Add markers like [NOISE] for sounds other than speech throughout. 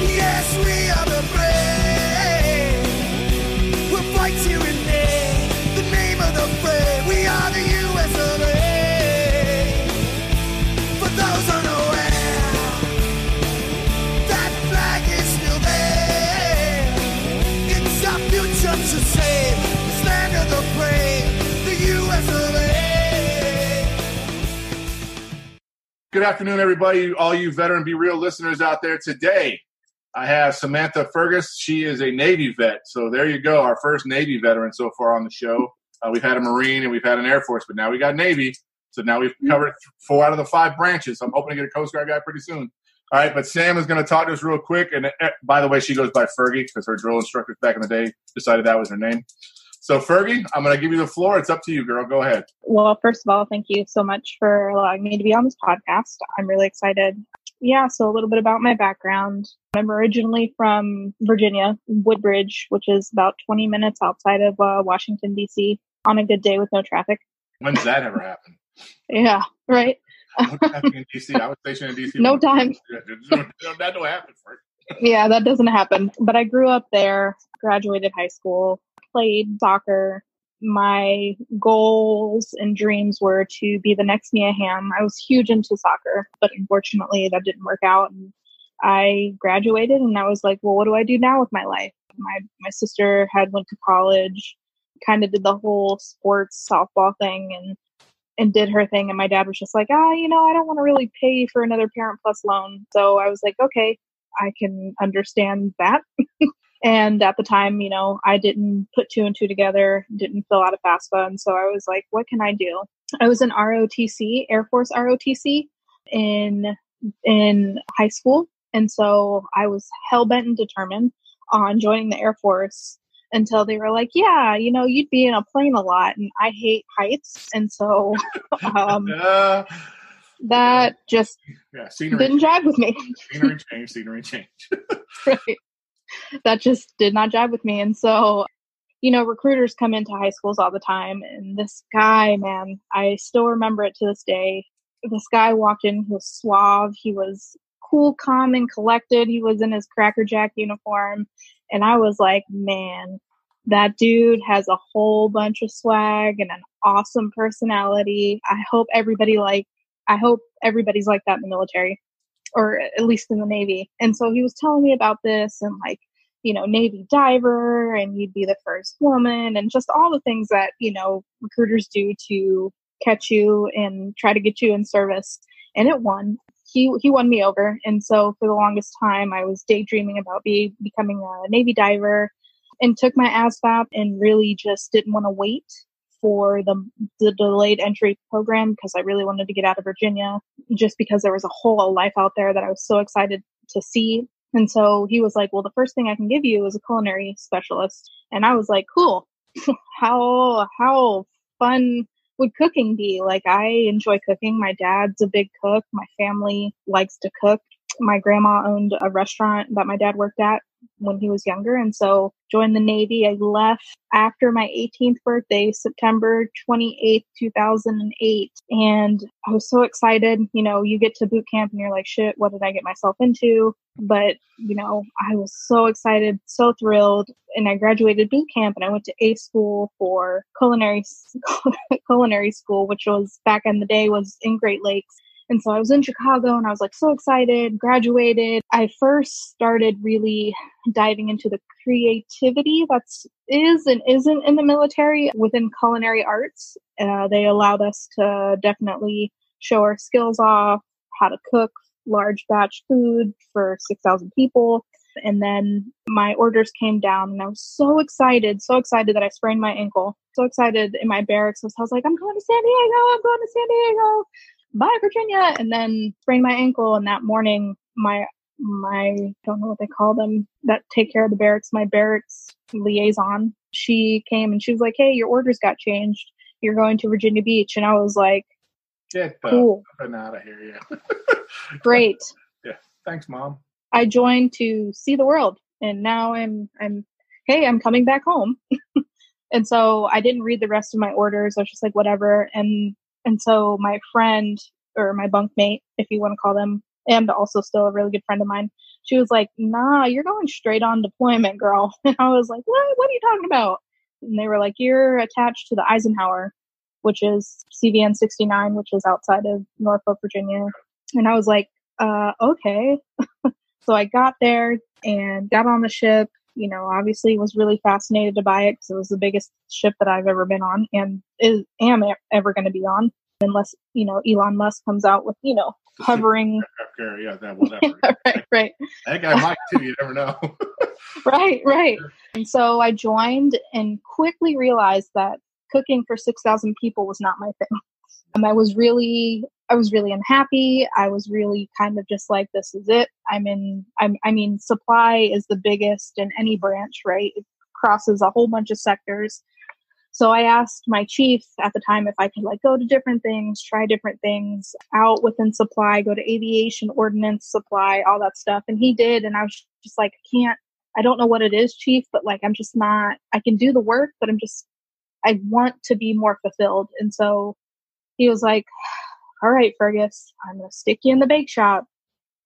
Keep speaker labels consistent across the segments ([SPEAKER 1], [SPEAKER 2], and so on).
[SPEAKER 1] Yes, we are the prey. We'll fight you in name, the name of the fray. We are the US. For those unaware, that flag is still there. It's our future to save. This land of the brave, the US.
[SPEAKER 2] Good afternoon, everybody, all you veteran Be Real listeners out there. Today, I have Samantha Fergus. She is a Navy vet. So there you go, our first Navy veteran so far on the show. Uh, we've had a Marine and we've had an Air Force, but now we got Navy. So now we've covered four out of the five branches. I'm hoping to get a Coast Guard guy pretty soon. All right, but Sam is going to talk to us real quick. And uh, by the way, she goes by Fergie because her drill instructors back in the day decided that was her name. So Fergie, I'm going to give you the floor. It's up to you, girl. Go ahead.
[SPEAKER 3] Well, first of all, thank you so much for allowing me to be on this podcast. I'm really excited. Yeah, so a little bit about my background. I'm originally from Virginia, Woodbridge, which is about 20 minutes outside of uh, Washington, D.C., on a good day with no traffic.
[SPEAKER 2] When does that ever happen?
[SPEAKER 3] Yeah, right.
[SPEAKER 2] No traffic in DC. I was stationed in DC.
[SPEAKER 3] No time.
[SPEAKER 2] That don't happen for.
[SPEAKER 3] Yeah, that doesn't happen. But I grew up there, graduated high school, played soccer. My goals and dreams were to be the next Mia Hamm. I was huge into soccer, but unfortunately that didn't work out. And I graduated and I was like, well, what do I do now with my life? My, my sister had went to college, kind of did the whole sports softball thing and, and did her thing. And my dad was just like, ah, you know, I don't want to really pay for another parent plus loan. So I was like, okay, I can understand that. [LAUGHS] and at the time, you know, I didn't put two and two together, didn't fill out a FAFSA. And so I was like, what can I do? I was in ROTC, Air Force ROTC in, in high school. And so I was hell bent and determined on joining the Air Force until they were like, yeah, you know, you'd be in a plane a lot and I hate heights. And so, [LAUGHS] um,
[SPEAKER 2] Uh, [LAUGHS]
[SPEAKER 3] that just
[SPEAKER 2] yeah,
[SPEAKER 3] didn't jive with me. [LAUGHS]
[SPEAKER 2] scenery change, scenery change.
[SPEAKER 3] right. That just did not jive with me. And so, you know, recruiters come into high schools all the time. And this guy, man, I still remember it to this day. This guy walked in, he was suave, he was cool, calm, and collected. He was in his Cracker Jack uniform. And I was like, man, that dude has a whole bunch of swag and an awesome personality. I hope everybody like, I hope everybody's like that in the military or at least in the Navy. And so he was telling me about this and like, you know, Navy diver and you'd be the first woman and just all the things that, you know, recruiters do to catch you and try to get you in service. And it won. He he won me over. And so for the longest time I was daydreaming about be becoming a Navy diver and took my ASVAB and really just didn't want to wait for the the delayed entry program because I really wanted to get out of Virginia just because there was a whole life out there that I was so excited to see. And so he was like, "Well, the first thing I can give you is a culinary specialist." And I was like, "Cool. [LAUGHS] how how fun would cooking be? Like I enjoy cooking. My dad's a big cook. My family likes to cook. My grandma owned a restaurant that my dad worked at when he was younger. And so joined the Navy. I left after my 18th birthday, September 28th, 2008. And I was so excited. You know, you get to boot camp and you're like, shit, what did I get myself into? But, you know, I was so excited, so thrilled. And I graduated boot camp and I went to A school for culinary, [LAUGHS] culinary school, which was back in the day was in Great Lakes. And so I was in Chicago and I was like so excited, graduated. I first started really diving into the creativity that's is and isn't in the military within culinary arts. Uh, they allowed us to definitely show our skills off, how to cook large batch food for 6,000 people. And then my orders came down and I was so excited, so excited that I sprained my ankle. So excited in my barracks. I was like, I'm going to San Diego. I'm going to San Diego bye Virginia, and then sprained my ankle. And that morning, my my don't know what they call them that take care of the barracks, my barracks liaison. She came and she was like, "Hey, your orders got changed. You're going to Virginia Beach." And I was like,
[SPEAKER 2] Get the
[SPEAKER 3] "Cool,
[SPEAKER 2] out of here, yeah. [LAUGHS]
[SPEAKER 3] great." Yeah.
[SPEAKER 2] Thanks, mom.
[SPEAKER 3] I joined to see the world, and now I'm I'm hey, I'm coming back home. [LAUGHS] and so I didn't read the rest of my orders. I was just like, whatever. And and so my friend or my bunkmate, if you want to call them, and also still a really good friend of mine, she was like, "Nah, you're going straight on deployment, girl." [LAUGHS] And I was like, "What? What are you talking about?" And they were like, "You're attached to the Eisenhower, which is CVN 69, which is outside of Norfolk, Virginia." And I was like, "Uh, okay." [LAUGHS] so I got there and got on the ship. You know, obviously was really fascinated to buy it because it was the biggest ship that I've ever been on and is am ever going to be on, unless you know Elon Musk comes out with you know [LAUGHS] hovering.
[SPEAKER 2] Carrier, yeah, that whatever. [LAUGHS]
[SPEAKER 3] right, right.
[SPEAKER 2] that guy might too. You never know. [LAUGHS]
[SPEAKER 3] right, right. And so I joined and quickly realized that cooking for 6,000 people was not my thing. And I was really, I was really unhappy. I was really kind of just like, this is it. I'm in, I'm, I mean, supply is the biggest in any branch, right? It crosses a whole bunch of sectors. So I asked my chief at the time if I could like go to different things, try different things out within supply, go to aviation, ordnance, supply, all that stuff. And he did. And I was just like, I can't, I don't know what it is, chief, but like, I'm just not, I can do the work, but I'm just, I want to be more fulfilled. And so he was like, all right, Fergus, I'm going to stick you in the bake shop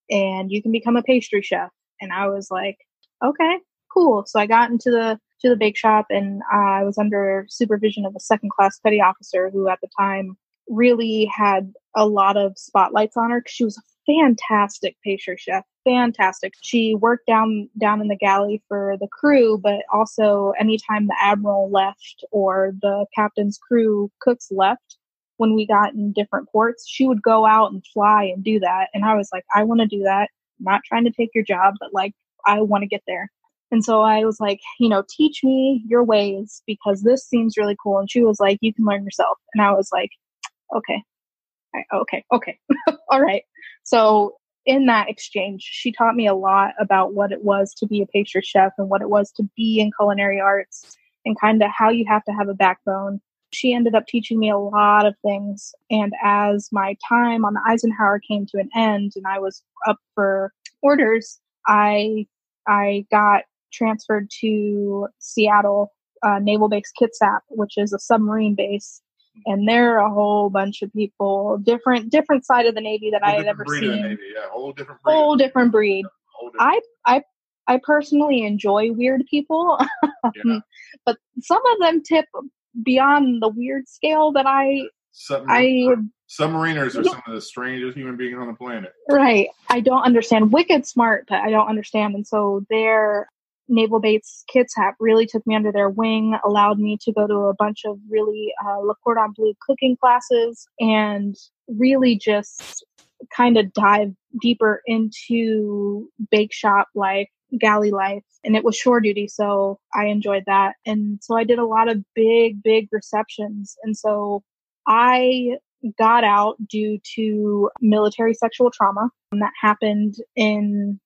[SPEAKER 3] and you can become a pastry chef. And I was like, okay, cool. So I got into the, to the bake shop and I was under supervision of a second class petty officer who at the time really had a lot of spotlights on her because she was a fantastic pastry chef fantastic she worked down down in the galley for the crew but also anytime the admiral left or the captain's crew cooks left when we got in different ports she would go out and fly and do that and i was like i want to do that I'm not trying to take your job but like i want to get there and so I was like, you know, teach me your ways because this seems really cool. And she was like, you can learn yourself. And I was like, okay, I, okay, okay, [LAUGHS] all right. So in that exchange, she taught me a lot about what it was to be a pastry chef and what it was to be in culinary arts and kind of how you have to have a backbone. She ended up teaching me a lot of things. And as my time on the Eisenhower came to an end and I was up for orders, I I got transferred to Seattle uh, Naval Base Kitsap, which is a submarine base, and there are a whole bunch of people, different different side of the Navy that I had ever
[SPEAKER 2] breed of the
[SPEAKER 3] seen.
[SPEAKER 2] Navy, yeah, whole different breed.
[SPEAKER 3] Whole different breed.
[SPEAKER 2] Whole different-
[SPEAKER 3] I I I personally enjoy weird people, [LAUGHS]
[SPEAKER 2] yeah.
[SPEAKER 3] but some of them tip beyond the weird scale that I
[SPEAKER 2] Submarine-
[SPEAKER 3] I
[SPEAKER 2] submariners are some of the strangest human beings on the planet.
[SPEAKER 3] Right. I don't understand. Wicked smart, but I don't understand. And so their Naval Base Kitsap really took me under their wing, allowed me to go to a bunch of really uh, Le Cordon Bleu cooking classes, and really just kind of dive deeper into bake shop life, galley life. And it was shore duty, so I enjoyed that. And so I did a lot of big, big receptions. And so I got out due to military sexual trauma and that happened in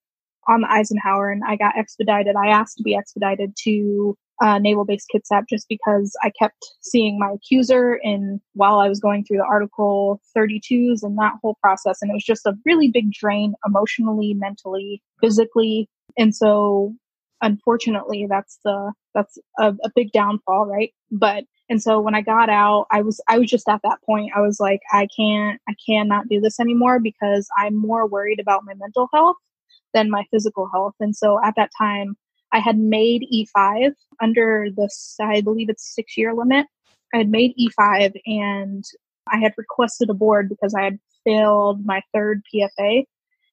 [SPEAKER 3] on the Eisenhower, and I got expedited. I asked to be expedited to uh, Naval Base Kitsap just because I kept seeing my accuser, and while I was going through the Article 32s and that whole process, and it was just a really big drain emotionally, mentally, physically, and so unfortunately, that's the that's a, a big downfall, right? But and so when I got out, I was I was just at that point. I was like, I can't I cannot do this anymore because I'm more worried about my mental health than my physical health. And so at that time, I had made E5 under the I believe it's six year limit. I had made E5 and I had requested a board because I had failed my third PFA.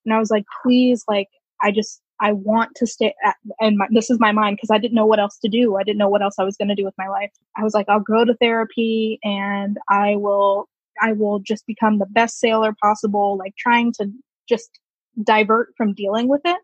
[SPEAKER 3] And I was like, please, like, I just, I want to stay at, and my, this is my mind because I didn't know what else to do. I didn't know what else I was going to do with my life. I was like, I'll go to therapy and I will, I will just become the best sailor possible, like trying to just divert from dealing with it.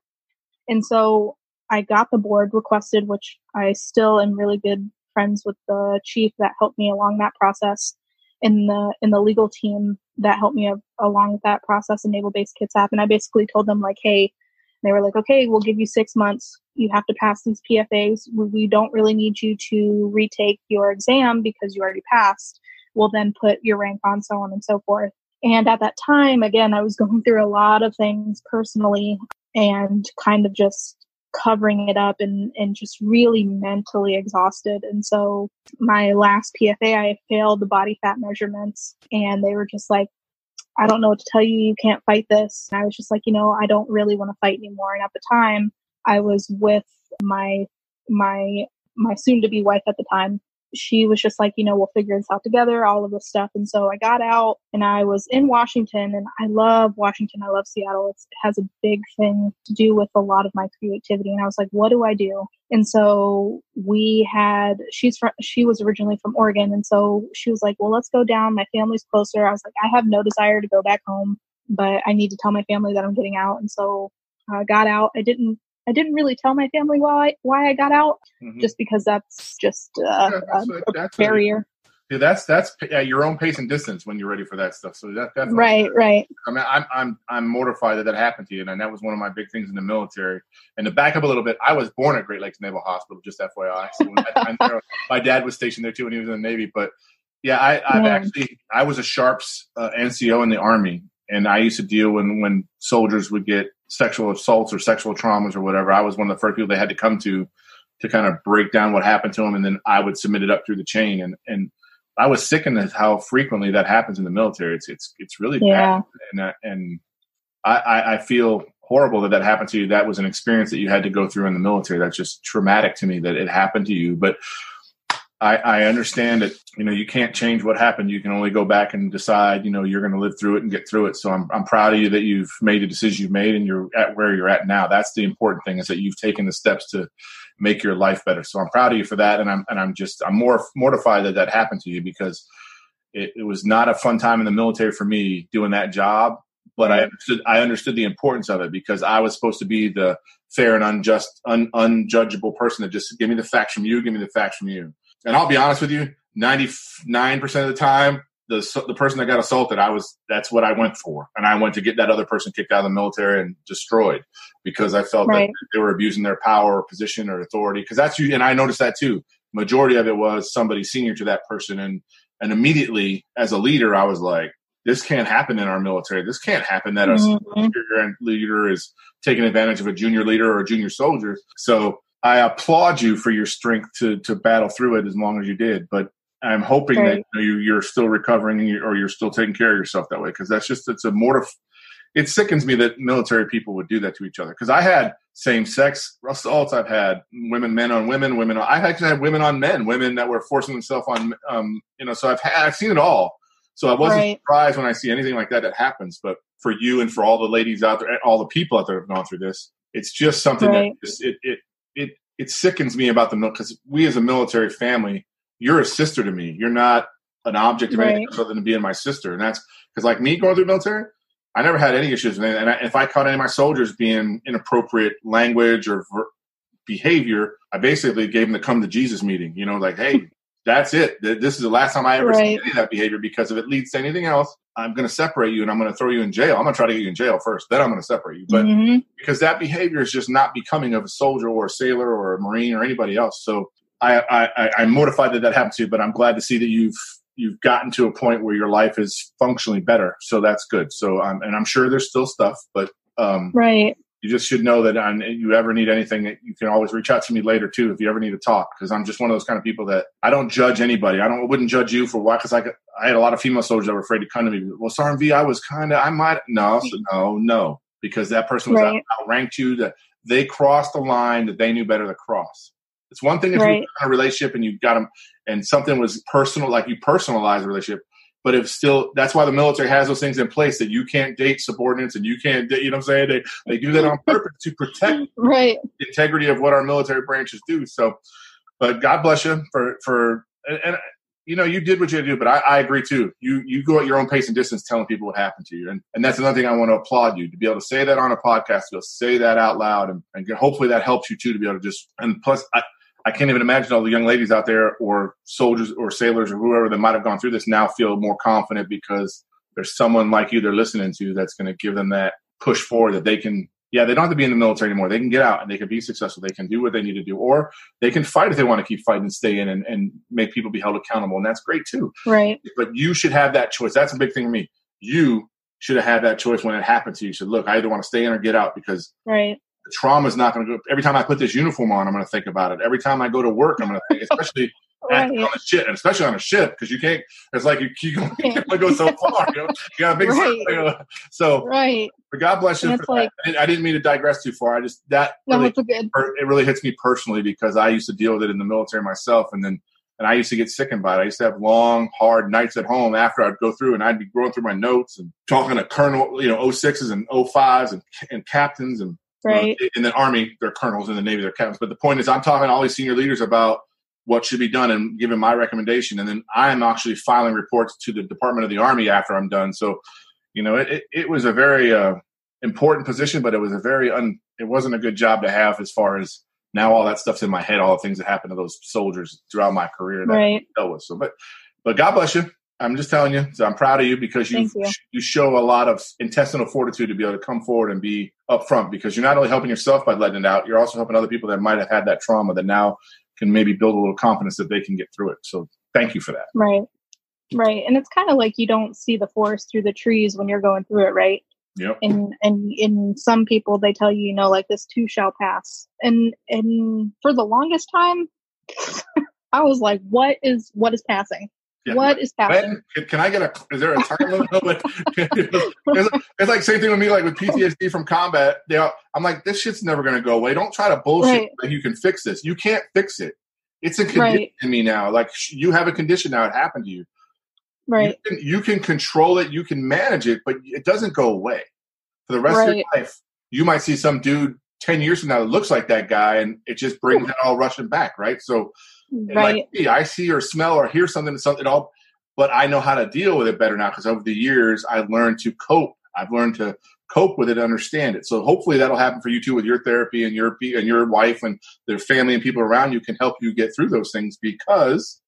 [SPEAKER 3] And so I got the board requested, which I still am really good friends with the chief that helped me along that process in the in the legal team that helped me along with that process in Naval Base Kitsap. And I basically told them like, hey, They were like, okay, we'll give you six months. You have to pass these PFAs. We don't really need you to retake your exam because you already passed. We'll then put your rank on, so on and so forth. And at that time, again, I was [LAUGHS] going through a lot of things personally and kind of just covering it up and, and just really mentally exhausted. And so my last PFA, I failed the body fat measurements and they were just like, I don't know what to tell you. You can't fight this. And I was just like, you know, I don't really want to fight anymore. And at the time I was with my, my, my soon to be wife at the time she was just like, you know, we'll figure this out together, all of this stuff. And so I got out and I was in Washington and I love Washington. I love Seattle. It's, it has a big thing to do with a lot of my creativity. And I was like, what do I do? And so we had, she's from, she was originally from Oregon. And so she was like, well, let's go down. My family's closer. I was like, I have no desire to go back home, but I need to tell my family that I'm getting out. And so I got out. I didn't I didn't really tell my family why I, why I got out, mm-hmm. just because that's just uh, yeah, that's a, a, that's barrier.
[SPEAKER 2] A, yeah, that's that's at your own pace and distance when you're ready for that stuff. So that that's
[SPEAKER 3] right, right.
[SPEAKER 2] I mean, I'm I'm I'm mortified that that happened to you, and that was one of my big things in the military. And to back up a little bit, I was born at Great Lakes Naval Hospital, just FYI. So I, [LAUGHS] my dad was stationed there too when he was in the Navy. But yeah, I, I've yeah. actually I was a sharps uh, NCO in the Army, and I used to deal when when soldiers would get sexual assaults or sexual traumas or whatever, I was one of the first people they had to come to to kind of break down what happened to them, and then I would submit it up through the chain. And and I was sickened at how frequently that happens in the military. It's it's it's really yeah. bad, and uh, and I, I feel horrible that that happened to you. That was an experience that you had to go through in the military. That's just traumatic to me that it happened to you. But I, I understand that you know you can't change what happened. You can only go back and decide. You know you're going to live through it and get through it. So I'm I'm proud of you that you've made the decision you've made and you're at where you're at now. That's the important thing is that you've taken the steps to make your life better. So I'm proud of you for that. And I'm and I'm just I'm more mortified that that happened to you because it, it was not a fun time in the military for me doing that job. But I understood I understood the importance of it because I was supposed to be the fair and unjust, un, unjudgeable person that just give me the facts from you, give me the facts from you and I'll be honest with you, 99% of the time, the, the person that got assaulted, I was, that's what I went for. And I went to get that other person kicked out of the military and destroyed because I felt right. that they were abusing their power or position or authority. Cause that's you. And I noticed that too. Majority of it was somebody senior to that person. And, and immediately as a leader, I was like, this can't happen in our military. This can't happen that mm-hmm. a leader is taking advantage of a junior leader or a junior soldier. So I applaud you for your strength to to battle through it as long as you did. But I'm hoping right. that you, you're still recovering or you're still taking care of yourself that way because that's just it's a mortif. It sickens me that military people would do that to each other because I had same sex assaults. I've had women, men on women, women. On, I've actually had women on men, women that were forcing themselves on. Um, you know, so I've had I've seen it all. So I wasn't right. surprised when I see anything like that that happens. But for you and for all the ladies out there, all the people out there have gone through this, it's just something right. that just, it, it it it sickens me about the because we as a military family, you're a sister to me. You're not an object of right. anything other than being my sister, and that's because like me going through military, I never had any issues. And, and I, if I caught any of my soldiers being inappropriate language or ver- behavior, I basically gave them the come to Jesus meeting. You know, like, hey, that's it. This is the last time I ever right. see any of that behavior because if it leads to anything else, I'm going to separate you and I'm going to throw you in jail. I'm going to try to get you in jail first, then I'm going to separate you. But mm-hmm. because that behavior is just not becoming of a soldier or a sailor or a marine or anybody else. So I, I, I'm mortified that that happened to you, but I'm glad to see that you've you've gotten to a point where your life is functionally better. So that's good. So I'm, and I'm sure there's still stuff, but um,
[SPEAKER 3] right
[SPEAKER 2] you just should know that on you ever need anything you can always reach out to me later too if you ever need to talk because i'm just one of those kind of people that i don't judge anybody i don't wouldn't judge you for why because I, I had a lot of female soldiers that were afraid to come to me well sergeant v i was kind of i might no so no no because that person was right. out, outranked you that they crossed the line that they knew better to cross it's one thing if right. you're in a relationship and you got them and something was personal like you personalize the relationship but if still that's why the military has those things in place that you can't date subordinates and you can't date, you know what I'm saying? They they do that on [LAUGHS] purpose to protect
[SPEAKER 3] right
[SPEAKER 2] the integrity of what our military branches do. So but God bless you for for and, and you know, you did what you had to do, but I, I, agree too. You you go at your own pace and distance telling people what happened to you. And and that's another thing I want to applaud you to be able to say that on a podcast, to say that out loud and, and hopefully that helps you too to be able to just and plus I I can't even imagine all the young ladies out there or soldiers or sailors or whoever that might have gone through this now feel more confident because there's someone like you they're listening to that's going to give them that push forward that they can yeah, they don't have to be in the military anymore. They can get out and they can be successful. They can do what they need to do, or they can fight if they want to keep fighting and stay in and, and make people be held accountable. And that's great too.
[SPEAKER 3] Right.
[SPEAKER 2] But you should have that choice. That's a big thing for me. You should have had that choice when it happened to you. You should look, I either want to stay in or get out because
[SPEAKER 3] Right.
[SPEAKER 2] The trauma is not going to go. Every time I put this uniform on, I'm going to think about it. Every time I go to work, I'm going to think, especially [LAUGHS]
[SPEAKER 3] Right.
[SPEAKER 2] on a ship, and especially on a ship, because you can't. It's like you, [LAUGHS] you can only go so far. You, know? you got a big
[SPEAKER 3] Right.
[SPEAKER 2] you uh, know? So,
[SPEAKER 3] Right.
[SPEAKER 2] but God bless you for
[SPEAKER 3] it's
[SPEAKER 2] that. I, didn't, mean to digress too far. I just that
[SPEAKER 3] No,
[SPEAKER 2] really it really hits me personally because I used to deal with it in the military myself, and then and I used to get sickened by it. I used to have long, hard nights at home after I'd go through and I'd be going through my notes and talking to colonel, you know, 06s and 05s and, and captains and
[SPEAKER 3] Right.
[SPEAKER 2] uh, in the army, they're colonels. In the navy, they're captains. But the point is, I'm talking to all these senior leaders about what should be done and giving my recommendation, and then I'm actually filing reports to the Department of the Army after I'm done. So, you know, it, it, it was a very uh, important position, but it was a very un. It wasn't a good job to have as far as now all that stuff's in my head, all the things that happened to those soldiers throughout my career that
[SPEAKER 3] Right.
[SPEAKER 2] I dealt with. So, but but God bless you. I'm just telling you. So I'm proud of you because you
[SPEAKER 3] you.
[SPEAKER 2] you show a lot of intestinal fortitude to be able to come forward and be upfront because you're not only helping yourself by letting it out, you're also helping other people that might have had that trauma that now can maybe build a little confidence that they can get through it. So thank you for that.
[SPEAKER 3] Right. Right. And it's kind of like you don't see the forest through the trees when you're going through it, right?
[SPEAKER 2] Yep.
[SPEAKER 3] and and in some people they tell you you know like this too shall pass and and for the longest time [LAUGHS] i was like what is what is passing
[SPEAKER 2] Yeah.
[SPEAKER 3] what is passing
[SPEAKER 2] When, can, I get a? Is there a time limit? [LAUGHS] Like, it's, it's like same thing with me, like with PTSD from combat. They are, I'm like, this shit's never going to go away. Don't try to bullshit
[SPEAKER 3] Right.
[SPEAKER 2] that you can fix this. You can't fix it. It's a condition
[SPEAKER 3] Right.
[SPEAKER 2] in me now. Like sh- you have a condition now. It happened to you.
[SPEAKER 3] right
[SPEAKER 2] You can, you can control it. You can manage it, but it doesn't go away for the rest of your life. You might see some dude ten years from now that looks like that guy, and it just brings it all rushing back, right? So
[SPEAKER 3] right
[SPEAKER 2] Like I see or smell or hear something, something all, but I know how to deal with it better now because over the years I've learned to cope. I've learned to cope with it, understand it. So hopefully that'll happen for you too with your therapy and your and your wife and their family and people around you can help you get through those things because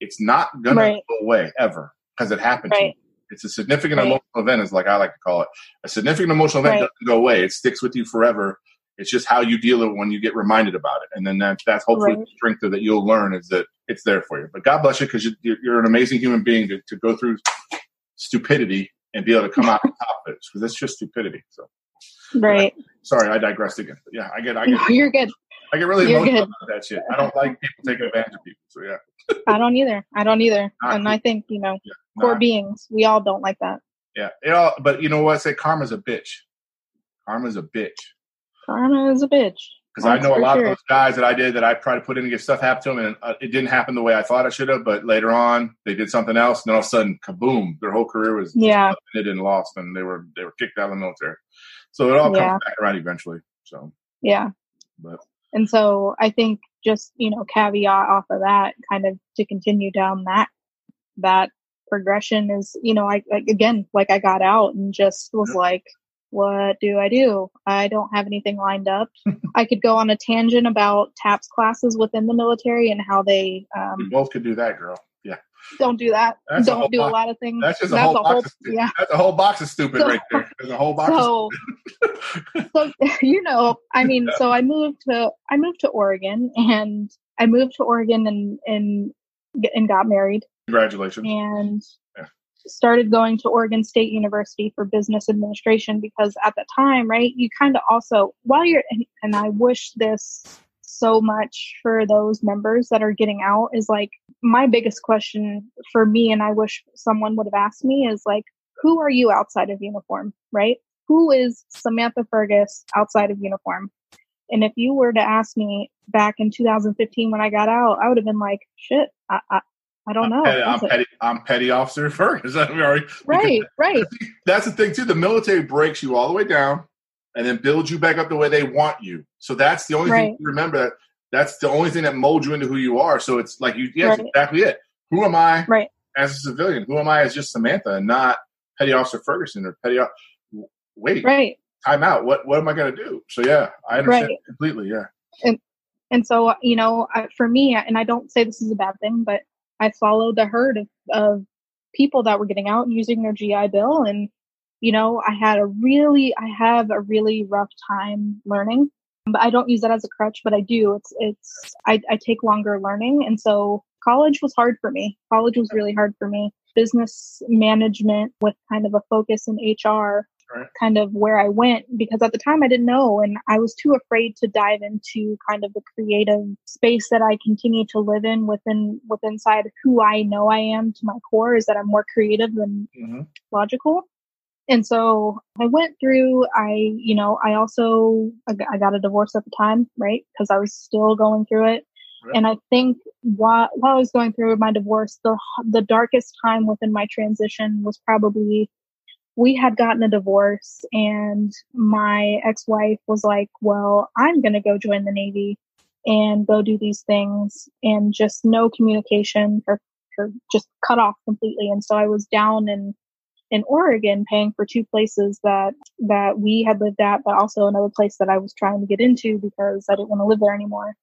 [SPEAKER 2] it's not gonna
[SPEAKER 3] Right.
[SPEAKER 2] go away ever because it happened to you.
[SPEAKER 3] right
[SPEAKER 2] It's a significant
[SPEAKER 3] Right.
[SPEAKER 2] emotional event, is like I like to call it. A significant emotional event doesn't go away; it sticks with you forever. It's just how you deal with it when you get reminded about it, and then that, that's hopefully
[SPEAKER 3] Right.
[SPEAKER 2] the strength that you'll learn is that it's there for you. But God bless you because you're, you're an amazing human being to, to go through stupidity and be able to come out on top of it because it's just stupidity. So
[SPEAKER 3] right
[SPEAKER 2] sorry, I digressed again. But yeah, I get I
[SPEAKER 3] no,
[SPEAKER 2] get
[SPEAKER 3] you're good
[SPEAKER 2] I get really
[SPEAKER 3] You're
[SPEAKER 2] emotional
[SPEAKER 3] good.
[SPEAKER 2] about that shit. I don't like people taking advantage of people. So yeah,
[SPEAKER 3] i don't either i don't either [LAUGHS]
[SPEAKER 2] Not
[SPEAKER 3] and i think you know
[SPEAKER 2] Nah.
[SPEAKER 3] core beings we all don't like that
[SPEAKER 2] yeah. It all, but you know what? I say karma's a bitch. Karma's a bitch.
[SPEAKER 3] Karma is a bitch
[SPEAKER 2] because I know a lot
[SPEAKER 3] sure.
[SPEAKER 2] of those guys that I did that I tried to put in and get stuff happen to them, and uh, it didn't happen the way I thought it should have. But later on, they did something else, and all of a sudden, kaboom! Their whole career was
[SPEAKER 3] yeah
[SPEAKER 2] ended and lost, and they were they were kicked out of the military. So it all comes
[SPEAKER 3] Yeah.
[SPEAKER 2] back around eventually. So,
[SPEAKER 3] yeah
[SPEAKER 2] but
[SPEAKER 3] And so I think just, you know, caveat off of that, kind of to continue down that, that progression is, you know, I, like, again, like I got out and just was
[SPEAKER 2] Yeah.
[SPEAKER 3] like, what do I do? I don't have anything lined up. [LAUGHS] I could go on a tangent about TAPS classes within the military and how they
[SPEAKER 2] we
[SPEAKER 3] um,
[SPEAKER 2] both could do that, girl. Yeah,
[SPEAKER 3] don't do that.
[SPEAKER 2] That's
[SPEAKER 3] don't do a lot of things.
[SPEAKER 2] that's just a whole box. of stu-
[SPEAKER 3] yeah.
[SPEAKER 2] That's a whole box of stupid
[SPEAKER 3] So-
[SPEAKER 2] right there. [LAUGHS] There's a whole box.
[SPEAKER 3] So, so [LAUGHS] you know, I mean, so I moved to I moved to Oregon, and I moved to Oregon and and and got married,
[SPEAKER 2] congratulations.
[SPEAKER 3] and
[SPEAKER 2] Yeah.
[SPEAKER 3] Started going to Oregon State University for business administration because at the time, right, you kind of also while you're and, and I wish this so much for those members that are getting out is like my biggest question for me and I wish someone would have asked me is like who are you outside of uniform, right? Who is Samantha Fergus outside of uniform? And if you were to ask me back in 2015 when I got out, I would have been like, shit, I, I, I don't know.
[SPEAKER 2] Petty- I'm petty. I'm petty officer Fergus. I'm already-
[SPEAKER 3] Right, right,
[SPEAKER 2] that's the thing too. The military breaks you all the way down and then builds you back up the way they want you. So that's the only thing
[SPEAKER 3] Right.
[SPEAKER 2] to remember that that's the only thing that molds you into who you are. So it's like you yeah,
[SPEAKER 3] Right.
[SPEAKER 2] exactly it. Who am I
[SPEAKER 3] right.
[SPEAKER 2] as a civilian? Who am I as just Samantha and not Petty Officer Ferguson or Petty O- wait,
[SPEAKER 3] Right.
[SPEAKER 2] time out. What what am I gonna do? So yeah, I understand
[SPEAKER 3] Right.
[SPEAKER 2] completely, yeah.
[SPEAKER 3] And so, you know, I- for me, and I don't say this is a bad thing, but I followed the herd of, of people that were getting out and using their GI Bill. And, You know, I had a really, I have a really rough time learning, but I don't use that as a crutch, but I do. It's, it's, I, I take longer learning. And so college was hard for me. College was really hard for me. Business management with kind of a focus in HR
[SPEAKER 2] Right.
[SPEAKER 3] kind of where I went because at the time I didn't know and I was too afraid to dive into kind of the creative space that I continue to live in within within inside who I know I am to my core is that I'm more creative than
[SPEAKER 2] hmm
[SPEAKER 3] logical. And so I went through, I, you know, I also, I got- a divorce at the time, right? Because I was still going through it.
[SPEAKER 2] Right.
[SPEAKER 3] And I think while, while I was going through my divorce, the, the darkest time within my transition was probably we had gotten a divorce and my ex-wife was like, well, I'm going to go join the Navy and go do these things and just no communication or, or just cut off completely. And so I was down in, in Oregon paying for two places that, that we had lived at, but also another place that I was trying to get into because I didn't want to live there anymore.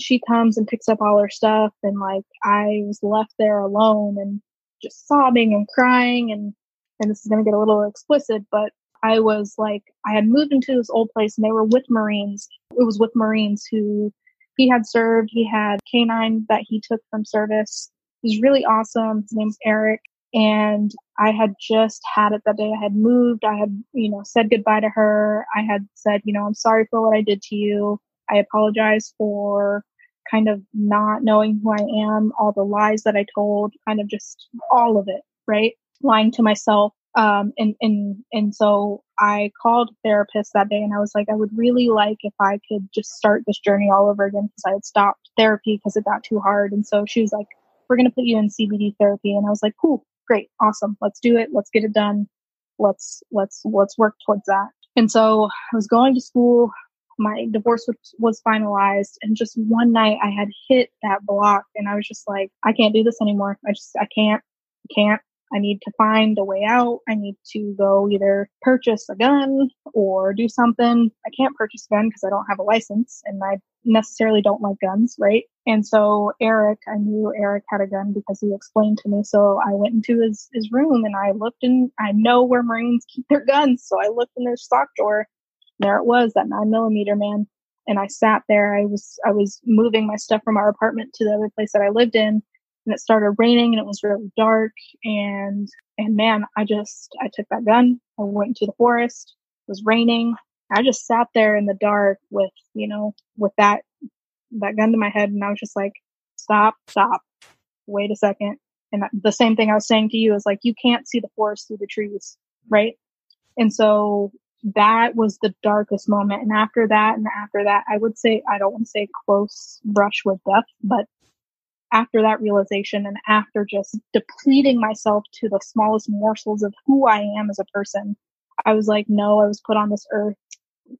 [SPEAKER 3] She comes and picks up all her stuff and like I was left there alone and just sobbing and crying and and this is going to get a little explicit, but I was like, I had moved into this old place and they were with Marines. It was with Marines who he had served. He had canine that he took from service. He's really awesome. His name's Eric. And I had just had it that day. I had moved. I had, you know, said goodbye to her. I had said, you know, I'm sorry for what I did to you. I apologize for kind of not knowing who I am, all the lies that I told, kind of just all of it, right? Lying to myself. Um, and, and, and so I called therapist that day and I was like, I would really like if I could just start this journey all over again because I had stopped therapy because it got too hard. And so she was like, we're going to put you in CBT therapy. And I was like, cool, great, awesome. Let's do it. Let's get it done. Let's, let's, let's work towards that. And so I was going to school. My divorce was, was finalized and just one night I had hit that block and I was just like, I can't do this anymore. I just, I can't, can't. I need to find a way out. I need to go either purchase a gun or do something. I can't purchase a gun because I don't have a license and I necessarily don't like guns, right? And so Eric, I knew Eric had a gun because he explained to me. So I went into his, his room and I looked and I know where Marines [LAUGHS] keep their guns. So I looked in their stock drawer. There it was, that nine millimeter man. And I sat there. I was, I was moving my stuff from our apartment to the other place that I lived in and it started raining and it was really dark. And and man i just i took that gun i went into the forest it was raining. I just sat there in the dark with you know with that that gun to my head and i was just like stop stop. Wait a second. And the same thing i was saying to you is like you can't see the forest through the trees right? And so that was the darkest moment. And after that and after that i would say i don't want to say close brush with death but after that realization and after just depleting myself to the smallest morsels of who I am as a person, I was like, no, I was put on this earth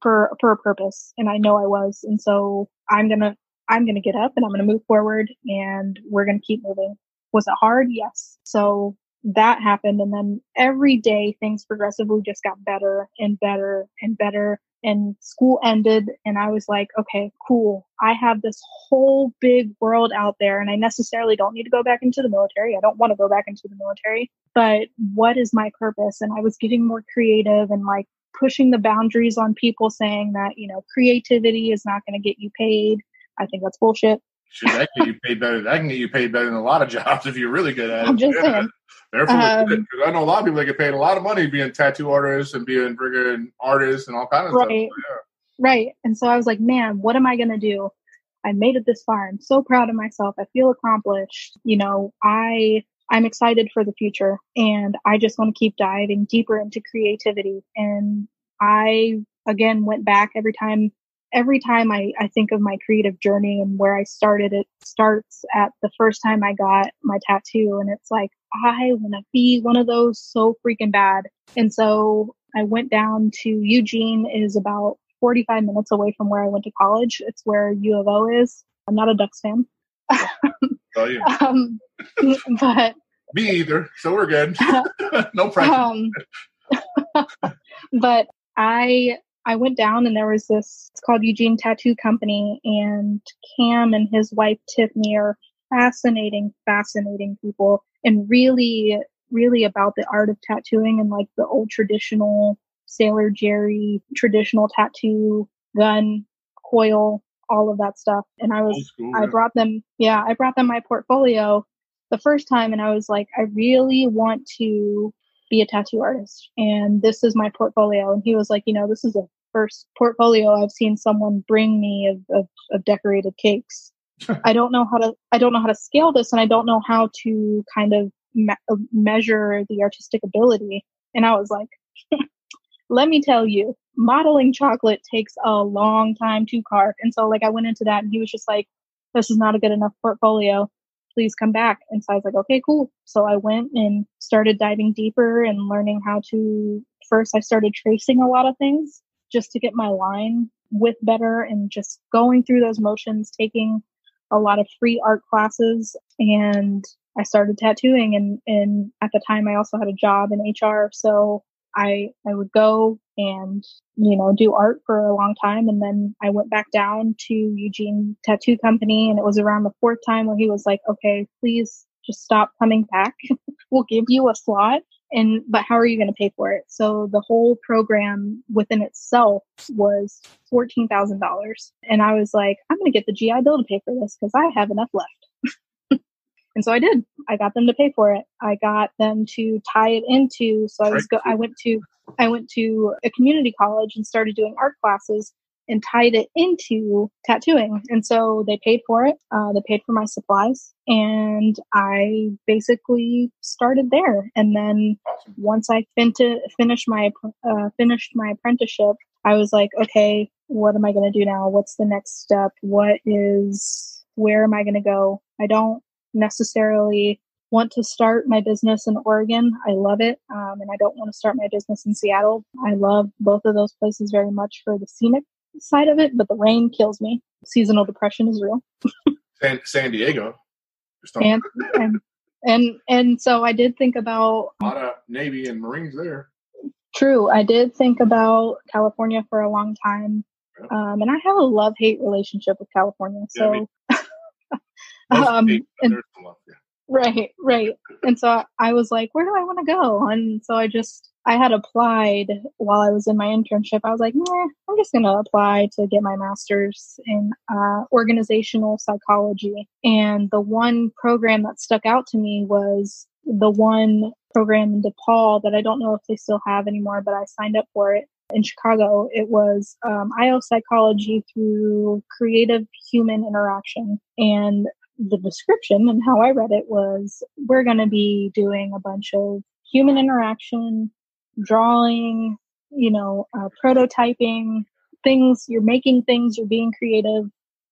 [SPEAKER 3] for for a purpose, and I know I was, and so I'm gonna I'm gonna get up and I'm gonna move forward, and we're gonna keep moving. Was it hard? Yes. So that happened, and then every day things progressively just got better and better and better and school ended and I was like, okay, cool. I have this whole big world out there and I necessarily don't need to go back into the military. I don't want to go back into the military, but what is my purpose? And I was getting more creative and like pushing the boundaries on people saying that, you know, creativity is not going to get you paid. I think that's bullshit.
[SPEAKER 2] Shit, that can get you paid better. That can get you paid better than a lot of jobs if you're really good at it.
[SPEAKER 3] I'm just
[SPEAKER 2] Yeah.
[SPEAKER 3] saying.
[SPEAKER 2] Of
[SPEAKER 3] Um,
[SPEAKER 2] I know a lot of people that get paid a lot of money being tattoo artists and being friggin' artists and all kinds of
[SPEAKER 3] Right.
[SPEAKER 2] stuff. Yeah.
[SPEAKER 3] Right. And so I was like, man, what am I going to do? I made it this far. I'm so proud of myself. I feel accomplished. You know, I, I'm excited for the future and I just want to keep diving deeper into creativity. And I, again, went back every time, every time I, I think of my creative journey and where I started, it starts at the first time I got my tattoo. And it's like, I want to be one of those so freaking bad. And so I went down to Eugene is about 45 minutes away from where I went to college. It's where U of O is. I'm not a Ducks fan.
[SPEAKER 2] So you [LAUGHS]
[SPEAKER 3] um, [LAUGHS] but
[SPEAKER 2] me either. So we're good. [LAUGHS] no pressure.
[SPEAKER 3] um, but I I went down and there was this. It's called Eugene Tattoo Company, and Cam and his wife Tiffany are fascinating, fascinating people, and really really about the art of tattooing and like the old traditional Sailor Jerry traditional tattoo gun coil, all of that stuff. And I was
[SPEAKER 2] Old school,
[SPEAKER 3] I brought them, yeah, I brought them my portfolio the first time and I was like, I really want to be a tattoo artist and this is my portfolio. And he was like, you know, this is the first portfolio I've seen someone bring me of, of, of decorated cakes. [LAUGHS] I don't know how to, I don't know how to scale this and I don't know how to kind of me- measure the artistic ability. And I was like, [LAUGHS] let me tell you, modeling chocolate takes a long time to carve. And so like I went into that and he was just like, this is not a good enough portfolio. Please come back. And so I was like, okay, cool. So I went and started diving deeper and learning how to first I started tracing a lot of things just to get my line with better and just going through those motions, taking a lot of free art classes and I started tattooing and, and at the time I also had a job in HR. So I I would go and you know do art for a long time and then I went back down to Eugene Tattoo Company and it was around the fourth time where he was like, "Okay, please just stop coming back. [LAUGHS] we'll give you a slot and but how are you going to pay for it?" So the whole program within itself was $14,000 and I was like, "I'm going to get the GI Bill to pay for this cuz I have enough left." [LAUGHS] And so I did. I got them to pay for it. I got them to tie it into. So I was go. I went to I went to a community college and started doing art classes and tied it into tattooing. And so they paid for it. Uh, they paid for my supplies, and I basically started there. And then once I fin- finished my uh, finished my apprenticeship, I was like, okay, what am I going to do now? What's the next step? What is where am I going to go? I don't necessarily want to start my business in Oregon. I love it. Um, and I don't want to start my business in Seattle. I love both of those places very much for the scenic side of it, but the rain kills me. Seasonal depression is real.
[SPEAKER 2] San, San Diego.
[SPEAKER 3] And, [LAUGHS] and, and, and so I did think about
[SPEAKER 2] a lot of Navy and Marines there.
[SPEAKER 3] True. I did think about California for a long time. Um, and I have a love hate relationship with California.
[SPEAKER 2] Yeah,
[SPEAKER 3] So, [LAUGHS]
[SPEAKER 2] Most
[SPEAKER 3] Um, and-
[SPEAKER 2] left, yeah.
[SPEAKER 3] right, right. And so I was like, where do I want to go? And so I just, I had applied while I was in my internship. I was like, I'm just going to apply to get my master's in uh, organizational psychology. And the one program that stuck out to me was the one program in DePaul that I don't know if they still have anymore, but I signed up for it in Chicago. It was um, IO psychology through creative human interaction. And the description and how I read it was we're going to be doing a bunch of human interaction, drawing, you know, uh, prototyping things. You're making things. You're being creative,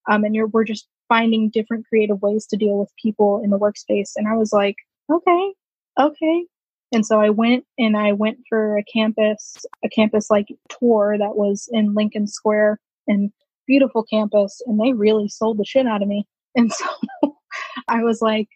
[SPEAKER 3] um, and you're we're just finding different creative ways to deal with people in the workspace. And I was like, okay, okay. And so I went and I went for a campus, a campus like tour that was in Lincoln Square and beautiful campus. And they really sold the shit out of me. [LAUGHS] And so I was like,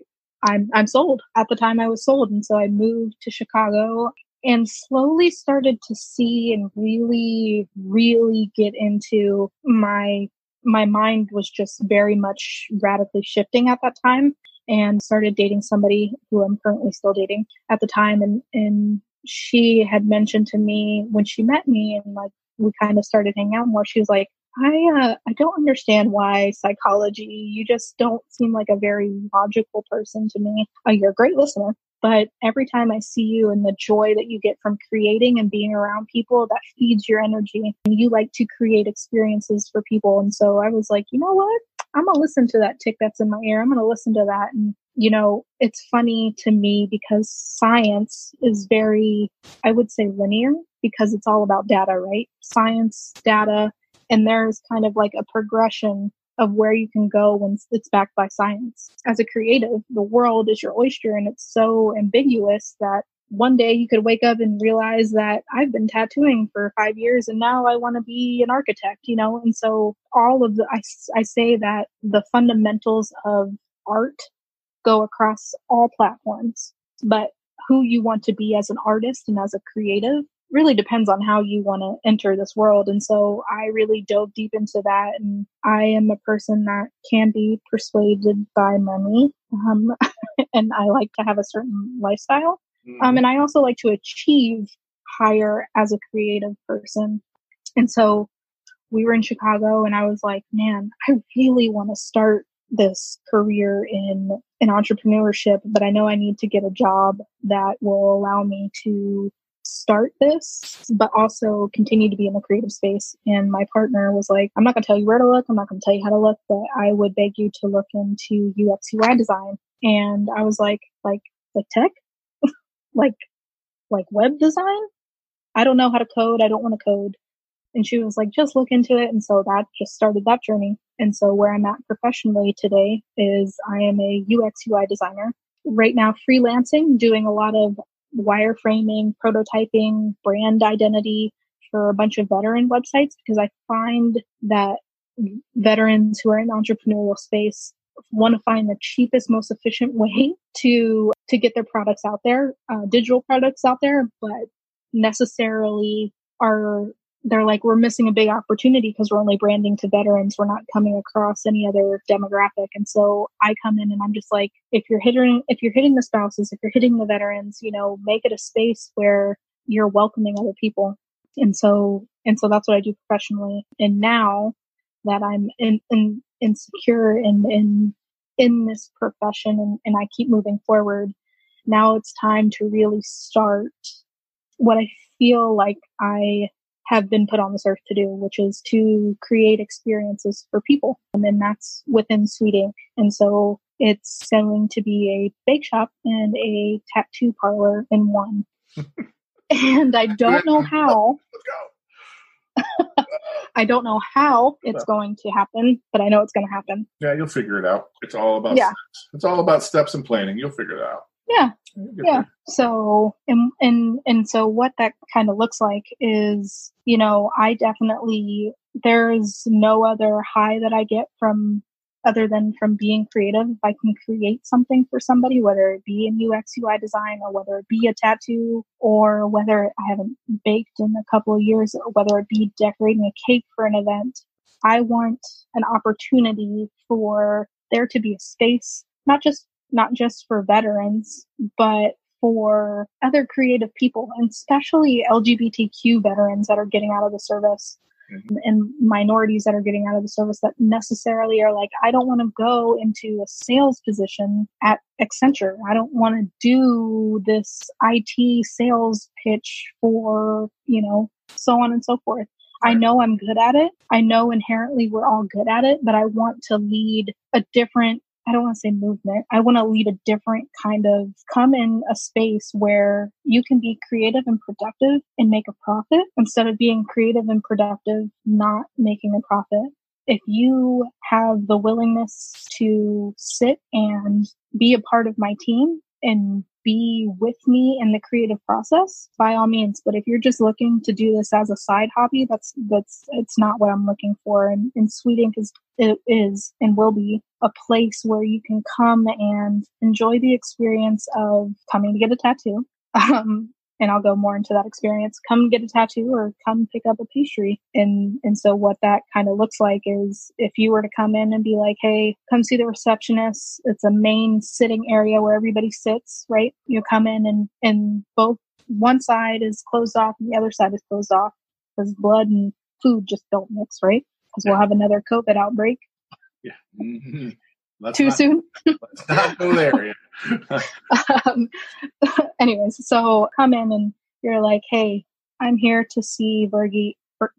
[SPEAKER 3] I'm, I'm sold. At the time I was sold. And so I moved to Chicago and slowly started to see and really, really get into my, my mind was just very much radically shifting at that time and started dating somebody who I'm currently still dating at the time. And, and she had mentioned to me when she met me and like we kind of started hanging out more, she was like, I uh, I don't understand why psychology. You just don't seem like a very logical person to me. Uh, you're a great listener, but every time I see you and the joy that you get from creating and being around people, that feeds your energy. And you like to create experiences for people. And so I was like, you know what? I'm gonna listen to that tick that's in my ear. I'm gonna listen to that. And you know, it's funny to me because science is very, I would say, linear because it's all about data, right? Science, data, and there's kind of like a progression of where you can go when it's backed by science. As a creative, the world is your oyster and it's so ambiguous that one day you could wake up and realize that I've been tattooing for five years and now I want to be an architect, you know? And so all of the, I, I say that the fundamentals of art go across all platforms, but who you want to be as an artist and as a creative really depends on how you want to enter this world. And so I really dove deep into that. And I am a person that can be persuaded by money. Um, [LAUGHS] and I like to have a certain lifestyle.
[SPEAKER 2] Mhm.
[SPEAKER 3] Um, and I also like to achieve higher as a creative person. And so we were in Chicago and I was like, man, I really want to start this career in in entrepreneurship, but I know I need to get a job that will allow me to start this, but also continue to be in the creative space. And my partner was like, I'm not going to tell you where to look. I'm not going to tell you how to look, but I would beg you to look into UX UI design. And I was like, like, like tech, [LAUGHS] like, like web design. I don't know how to code. I don't want to code. And she was like, just look into it. And so that just started that journey. And so where I'm at professionally today is I am a UX UI designer. Right now, freelancing, doing a lot of wireframing, prototyping, brand identity for a bunch of veteran websites because I find that veterans who are in entrepreneurial space want to find the cheapest, most efficient way [LAUGHS] to to get their products out there, uh, digital products out there, but necessarily are they're like we're missing a big opportunity because we're only branding to veterans. We're not coming across any other demographic. And so i come in and i'm just like if you're hitting if you're hitting the spouses if you're hitting the veterans you know make it a space where you're welcoming other people. And so and so that's what i do professionally. And now that i'm in, in insecure in in in this profession and, and i keep moving forward now it's time to really start. What i feel like i have been put on this earth to do, which is to create experiences for people. And then that's within Sweet Ink. And so it's going to be a bake shop and a tattoo parlor in one. [LAUGHS] and I don't know how,
[SPEAKER 2] Let's go. [LAUGHS]
[SPEAKER 3] I don't know how it's going to happen, but I know it's going to happen.
[SPEAKER 2] Yeah, you'll figure it out. It's all about
[SPEAKER 3] Yeah.
[SPEAKER 2] steps. It's all about steps and planning. You'll figure it out.
[SPEAKER 3] Yeah. Yeah. so and and and so what that kind of looks like is you know i definitely there's no other high that i get from other than from being creative. If i can create something for somebody whether it be in ux ui design or whether it be a tattoo or whether i haven't baked in a couple of years or whether it be decorating a cake for an event i want an opportunity for there to be a space not just not just for veterans, but for other creative people, and especially LGBTQ veterans that are getting out of the service
[SPEAKER 2] Mhm.
[SPEAKER 3] and minorities that are getting out of the service that necessarily are like, I don't want to go into a sales position at Accenture. I don't want to do this IT sales pitch for, you know, so on and so forth. I know I'm good at it. I know inherently we're all good at it, but I want to lead a different I don't want to say movement. I want to lead a different kind of come in a space where you can be creative and productive and make a profit instead of being creative and productive, not making a profit. If you have the willingness to sit and be a part of my team and be with me in the creative process by all means. But if you're just looking to do this as a side hobby that's that's it's not what i'm looking for. And, and sweet ink is it is and will be a place where you can come and enjoy the experience of coming to get a tattoo. [LAUGHS] Um, and I'll go more into that experience. Come get a tattoo or come pick up a pastry. And and so what that kind of looks like is if you were to come in and be like, hey, come see the receptionist. It's a main sitting area where everybody sits, right? You come in and and both one side is closed off and the other side is closed off because blood and food just don't mix, right? Because we'll have another COVID outbreak
[SPEAKER 2] Yeah. Mm-hmm. Let's
[SPEAKER 3] too
[SPEAKER 2] not,
[SPEAKER 3] soon.
[SPEAKER 2] Let's not go [LAUGHS] there.
[SPEAKER 3] um, [LAUGHS] anyways, so come in and you're like, hey, I'm here to see Fergie, Fer-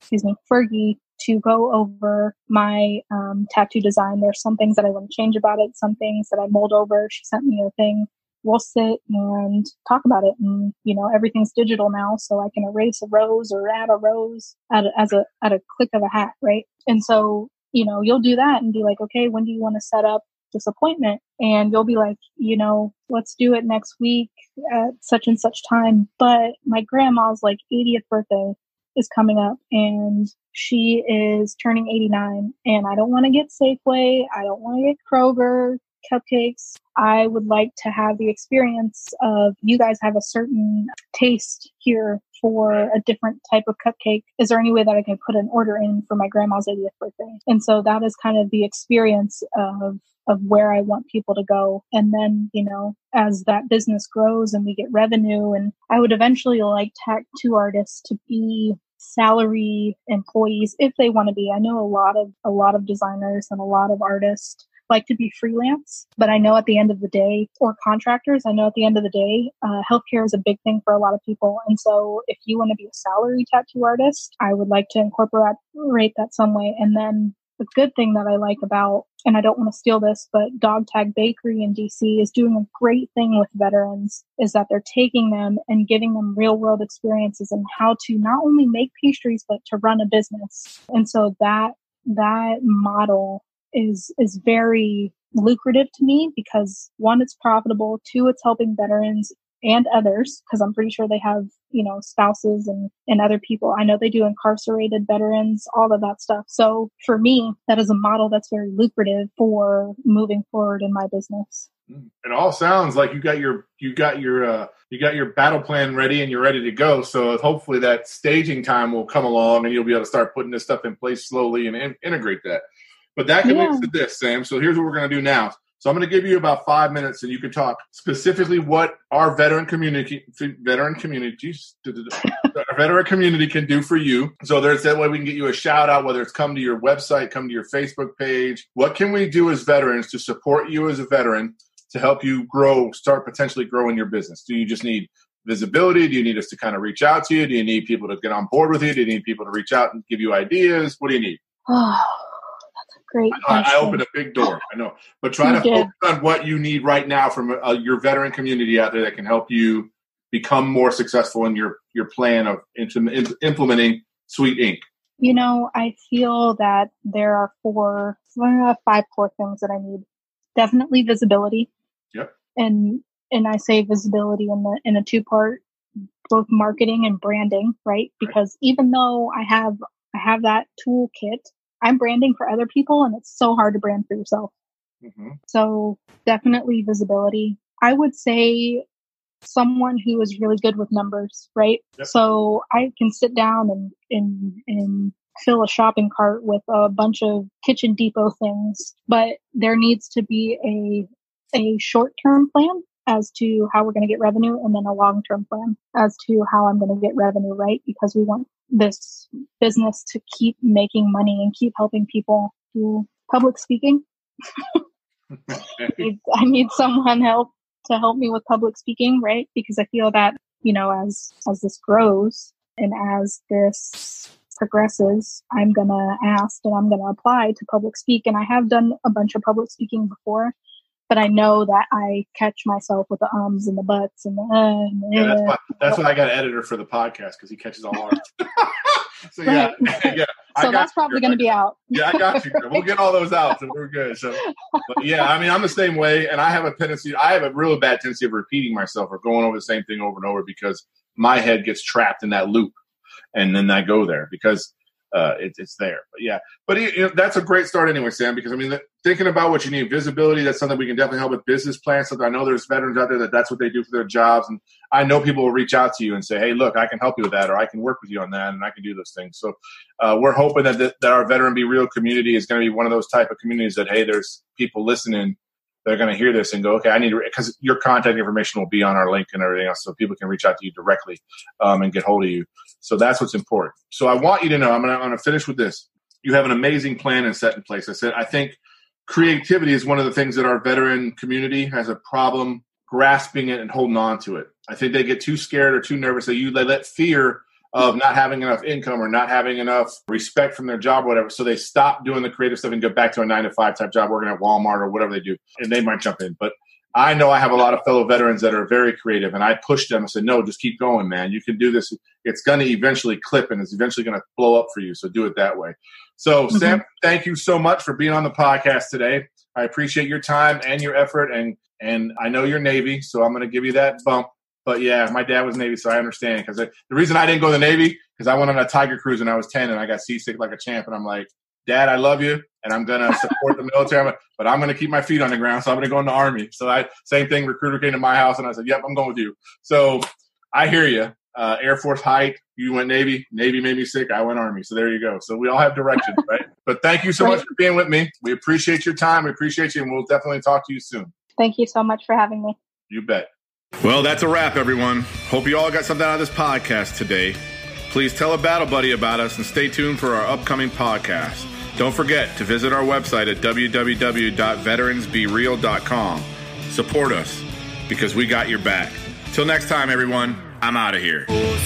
[SPEAKER 3] excuse me, Fergie to go over my um, tattoo design. There's some things that I want to change about it, some things that I mold over. She sent me a thing. We'll sit and talk about it. And, you know, everything's digital now, so I can erase a rose or add a rose at a, as a, at a click of a hat, right? And so, you know, you'll do that and be like, okay, when do you want to set up this appointment and you'll be like, you know, let's do it next week at such and such time. But my grandma's like 80th birthday is coming up and she is turning 89 and I don't want to get Safeway. I don't want to get Kroger cupcakes. I would like to have the experience of you guys have a certain taste here for a different type of cupcake. Is there any way that I can put an order in for my grandma's 80th birthday? And so that is kind of the experience of of where I want people to go. And then, you know, as that business grows and we get revenue and I would eventually like tattoo artists to be salary employees if they want to be. I know a lot of a lot of designers and a lot of artists like to be freelance, but I know at the end of the day, or contractors, I know at the end of the day, uh, healthcare is a big thing for a lot of people. And so if you want to be a salary tattoo artist, I would like to incorporate that some way. And then the good thing that I like about, and I don't want to steal this, but Dog Tag Bakery in DC is doing a great thing with veterans is that they're taking them and giving them real world experiences and how to not only make pastries, but to run a business. And so that, that model is is very lucrative to me because one it's profitable two it's helping veterans and others because i'm pretty sure they have you know spouses and and other people. I know they do incarcerated veterans all of that stuff. So for me that is a model that's very lucrative for moving forward in my business.
[SPEAKER 2] It all sounds like you got your you got your uh, you got your battle plan ready and you're ready to go. So hopefully that staging time will come along and you'll be able to start putting this stuff in place slowly and in- integrate that but that can
[SPEAKER 3] Yeah.
[SPEAKER 2] to this, Sam. So here's what we're going to do now. So I'm going to give you about five minutes, and you can talk specifically what our veteran community, veteran communities, [LAUGHS] our veteran community can do for you. So there's that way we can get you a shout out, whether it's come to your website, come to your Facebook page. What can we do as veterans to support you as a veteran to help you grow, start potentially growing your business? Do you just need visibility? Do you need us to kind of reach out to you? Do you need people to get on board with you? Do you need people to reach out and give you ideas? What do you need? [SIGHS]
[SPEAKER 3] Oh, great
[SPEAKER 2] I, I opened a big door. I know, but try
[SPEAKER 3] You
[SPEAKER 2] to
[SPEAKER 3] did.
[SPEAKER 2] focus on what you need right now from uh, your veteran community out there that can help you become more successful in your your plan of im- im- implementing Sweet Ink.
[SPEAKER 3] You know, I feel that there are four, five core things that I need. Definitely visibility.
[SPEAKER 2] Yep.
[SPEAKER 3] And and I say visibility in the in a two part, both marketing and branding, right? Because even though I have I have that toolkit, I'm branding for other people, and it's so hard to brand for yourself.
[SPEAKER 2] hmm
[SPEAKER 3] So definitely visibility. I would say someone who is really good with numbers, right?
[SPEAKER 2] Yep.
[SPEAKER 3] So I can sit down and, and, and fill a shopping cart with a bunch of kitchen depot things, but there needs to be a, a short term plan as to how we're going to get revenue and then a long term plan as to how I'm going to get revenue, right? Because we want this business to keep making money and keep helping people do public speaking. need, [LAUGHS] I need someone help to help me with public speaking, right? Because I feel that, you know, as as this grows and as this progresses, I'm gonna ask and I'm gonna apply to public speak. And I have done a bunch of public speaking before, but I know that I catch myself with the ums and the buts and the uh, and the
[SPEAKER 2] Yeah, that's
[SPEAKER 3] uh.
[SPEAKER 2] why that's why I got an editor for the podcast because he catches all ours. [LAUGHS] so yeah,
[SPEAKER 3] Right.
[SPEAKER 2] yeah. [LAUGHS]
[SPEAKER 3] So that's probably going to be out. [LAUGHS]
[SPEAKER 2] yeah, I got you. We'll get all those out, so we're good. So, but yeah, I mean, I'm the same way, and I have a tendency. I have a really bad tendency of repeating myself or going over the same thing over and over because my head gets trapped in that loop, and then I go there because uh, it, it's there. But yeah, but you know, that's a great start anyway, Sam. Because I mean, thinking about what you need, visibility. That's something we can definitely help with. Business plans. Something I know there's veterans out there that that's what they do for their jobs, and I know people will reach out to you and say, "Hey, look, I can help you with that, or I can work with you on that, and I can do those things." So uh, we're hoping that that our veteran be real community is going to be one of those type of communities that hey, there's people listening. They're going to hear this and go, okay, I need to, because your contact information will be on our link and everything else, so people can reach out to you directly um, and get hold of you. So that's what's important. So I want you to know, I'm going to finish with this. You have an amazing plan and set in place. I said, I think creativity is one of the things that our veteran community has a problem grasping it and holding on to it. I think they get too scared or too nervous you they let fear of not having enough income or not having enough respect from their job or whatever. So they stop doing the creative stuff and go back to a nine to five type job working at Walmart or whatever they do. And they might jump in. But I know I have a lot of fellow veterans that are very creative and I push them and said, no, just keep going, man. You can do this. It's going to eventually clip and it's eventually going to blow up for you. So do it that way. So
[SPEAKER 3] Mhm.
[SPEAKER 2] Sam, thank you so much for being on the podcast today. I appreciate your time and your effort and, and I know you're Navy, so I'm going to give you that bump. But yeah, my dad was Navy, so I understand. Because the reason I didn't go to the Navy because I went on a Tiger cruise when I was ten, and I got seasick like a champ. And I'm like, Dad, I love you, and I'm gonna support the military, but I'm gonna keep my feet on the ground. So I'm gonna go in the army. So I same thing. Recruiter came to my house, and I said, Yep, I'm going with you. So I hear you. Uh, Air Force height. You went Navy. Navy made me sick. I went Army. So there you go. So we all have directions, [LAUGHS] right? But thank you so much for being with me. We appreciate your time. We appreciate you, and we'll definitely talk to you soon.
[SPEAKER 3] Thank you so much for having me.
[SPEAKER 2] You bet. Well, that's a wrap, everyone. Hope you all got something out of this podcast today. Please tell a battle buddy about us and stay tuned for our upcoming podcast. Don't forget to visit our website at www.veteransbereal.com. Support us because we got your back. Till next time, everyone, I'm out of here.
[SPEAKER 1] Oh,